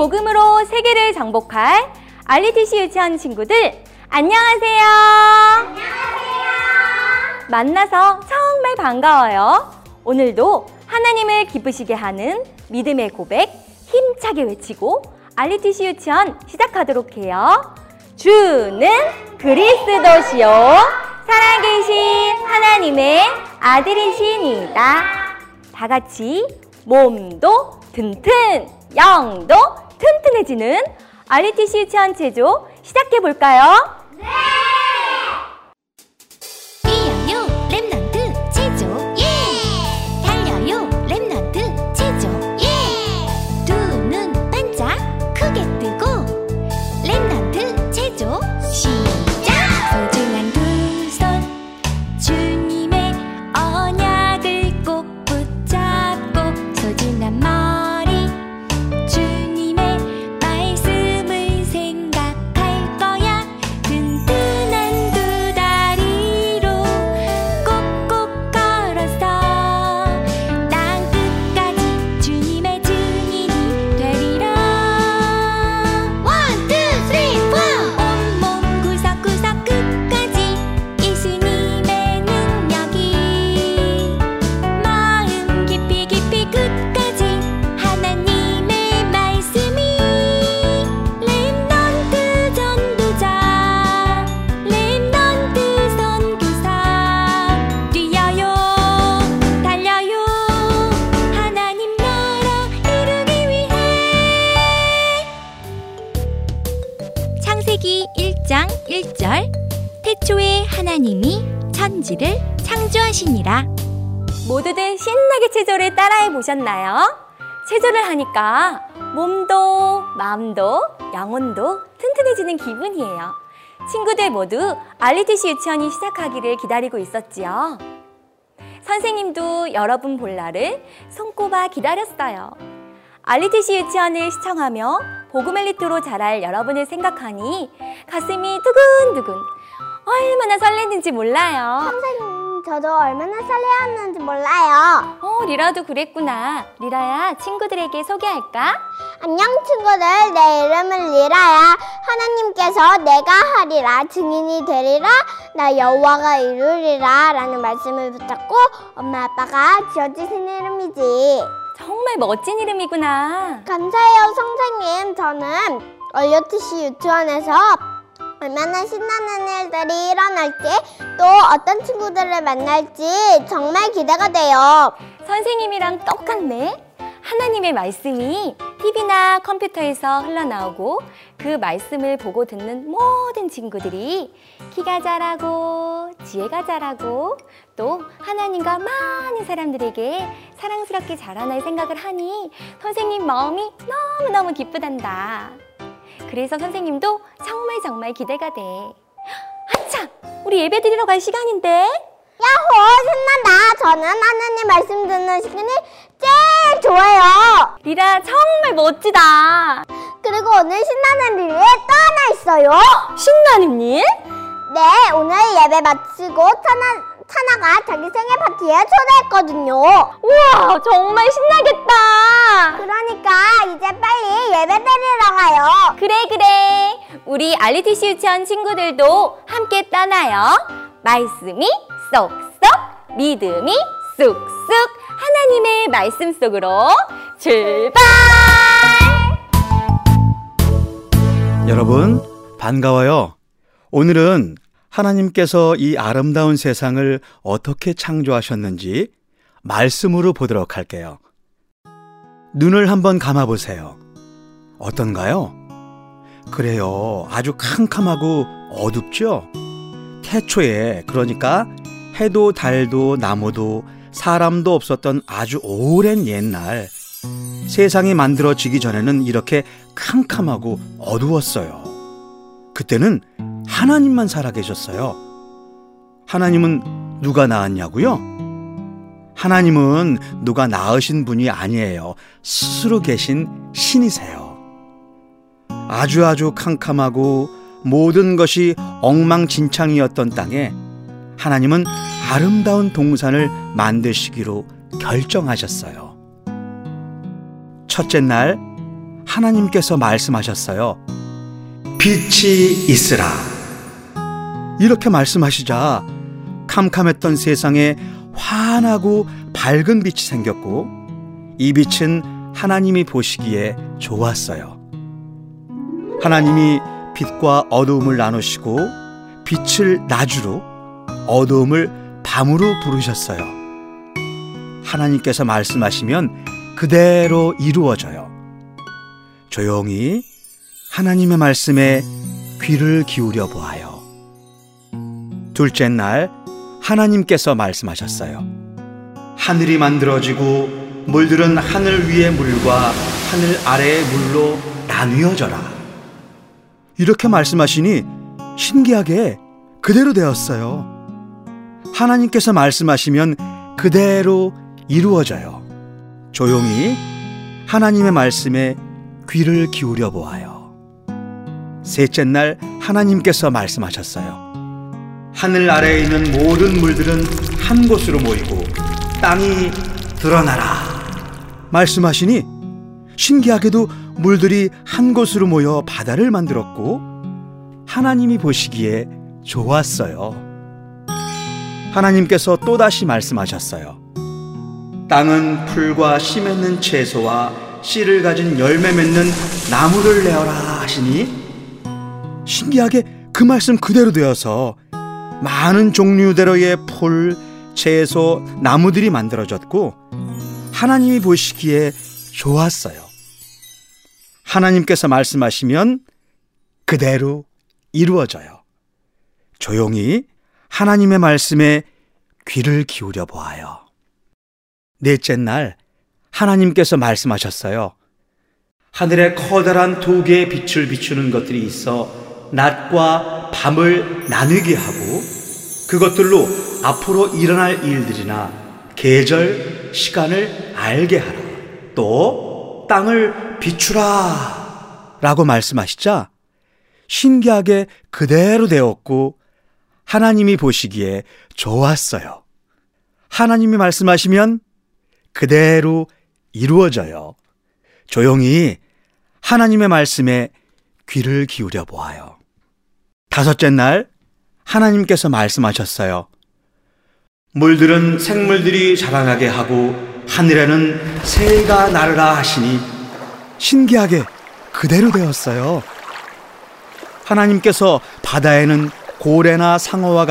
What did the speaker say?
복음으로 세계를 정복할 알리티시 유치원 친구들 안녕하세요. 안녕하세요. 만나서 정말 반가워요. 오늘도 하나님을 기쁘시게 하는 믿음의 고백 힘차게 외치고 알리티시 유치원 시작하도록 해요. 주는 그리스도시요 살아계신 하나님의 아들이시니다. 다 같이 몸도 튼튼, 영도 튼튼해지는 알리티시 유치원 제조 시작해 볼까요? 천지를 창조하시니라. 모두들 신나게 체조를 따라해 보셨나요? 체조를 하니까 몸도 마음도 영혼도 튼튼해지는 기분이에요. 친구들 모두 알리티시 유치원이 시작하기를 기다리고 있었지요. 선생님도 여러분 볼날을 손꼽아 기다렸어요. 알리티시 유치원을 시청하며 보그멜리토로 자랄 여러분을 생각하니 가슴이 두근두근 얼마나 설레는지 몰라요. 선생님, 저도 얼마나 설레었는지 몰라요. 어, 리라도 그랬구나. 리라야, 친구들에게 소개할까? 안녕 친구들, 내 이름은 리라야. 하나님께서 내가 하리라 증인이 되리라 나 여호와가 이루리라 라는 말씀을 붙잡고 엄마 아빠가 지어주신 이름이지. 정말 멋진 이름이구나. 감사해요 선생님. 저는 얼려티시 유치원에서 얼마나 신나는 일들이 일어날지 또 어떤 친구들을 만날지 정말 기대가 돼요. 선생님이랑 똑같네. 하나님의 말씀이 TV나 컴퓨터에서 흘러나오고 그 말씀을 보고 듣는 모든 친구들이 키가 자라고 지혜가 자라고 또 하나님과 많은 사람들에게 사랑스럽게 자라날 생각을 하니 선생님 마음이 너무너무 기쁘단다. 그래서 선생님도 정말 정말 기대가 돼. 아차! 우리 예배 드리러 갈 시간인데? 야호 신난다 저는 하나님 말씀 듣는 시간이 제일 좋아요 리라 정말 멋지다 그리고 오늘 신나는 일이 또 하나 있어요 신나는 일? 네 오늘 예배 마치고 찬아, 찬아가 자기 생일 파티에 초대했거든요 우와 정말 신나겠다 그러니까 이제 빨리 예배 드리러 가요 그래 그래 우리 알리티시 유치원 친구들도 함께 떠나요 말씀이 쏙쏙 믿음이 쑥쑥 하나님의 말씀 속으로 출발! 여러분 반가워요. 오늘은 하나님께서 이 아름다운 세상을 어떻게 창조하셨는지 말씀으로 보도록 할게요. 눈을 한번 감아 보세요. 어떤가요? 그래요. 아주 캄캄하고 어둡죠? 태초에 그러니까 해도 달도 나무도 사람도 없었던 아주 오랜 옛날 세상이 만들어지기 전에는 이렇게 캄캄하고 어두웠어요. 그때는 하나님만 살아계셨어요. 하나님은 누가 낳았냐고요? 하나님은 누가 낳으신 분이 아니에요. 스스로 계신 신이세요. 아주 아주 캄캄하고 모든 것이 엉망진창이었던 땅에 하나님은 아름다운 동산을 만드시기로 결정하셨어요. 첫째 날 하나님께서 말씀하셨어요. 빛이 있으라. 이렇게 말씀하시자 캄캄했던 세상에 환하고 밝은 빛이 생겼고 이 빛은 하나님이 보시기에 좋았어요. 하나님이 빛과 어두움을 나누시고 빛을 낮으로 어두움을 밤으로 부르셨어요. 하나님께서 말씀하시면 그대로 이루어져요. 조용히 하나님의 말씀에 귀를 기울여 보아요. 둘째 날 하나님께서 말씀하셨어요. 하늘이 만들어지고 물들은 하늘 위의 물과 하늘 아래의 물로 나뉘어져라. 이렇게 말씀하시니 신기하게 그대로 되었어요. 하나님께서 말씀하시면 그대로 이루어져요. 조용히 하나님의 말씀에 귀를 기울여 보아요. 셋째 날 하나님께서 말씀하셨어요. 하늘 아래에 있는 모든 물들은 한 곳으로 모이고 땅이 드러나라. 말씀하시니 신기하게도 물들이 한 곳으로 모여 바다를 만들었고 하나님이 보시기에 좋았어요. 하나님께서 또다시 말씀하셨어요. 땅은 풀과 씨 맺는 채소와 씨를 가진 열매 맺는 나무를 내어라 하시니 신기하게 그 말씀 그대로 되어서 많은 종류대로의 풀, 채소, 나무들이 만들어졌고 하나님이 보시기에 좋았어요. 하나님께서 말씀하시면 그대로 이루어져요. 조용히 하나님의 말씀에 귀를 기울여 보아요. 넷째 날 하나님께서 말씀하셨어요. 하늘에 커다란 두 개의 빛을 비추는 것들이 있어 낮과 밤을 나누게 하고 그것들로 앞으로 일어날 일들이나 계절, 시간을 알게 하라. 또 땅을 비추라. 라고 말씀하시자 신기하게 그대로 되었고 하나님이 보시기에 좋았어요. 하나님이 말씀하시면 그대로 이루어져요. 조용히 하나님의 말씀에 귀를 기울여 보아요. 다섯째 날 하나님께서 말씀하셨어요. 물들은 생물들이 자라나게 하고 하늘에는 새가 날으라 하시니 신기하게 그대로 되었어요. 하나님께서 바다에는 고래나 상어와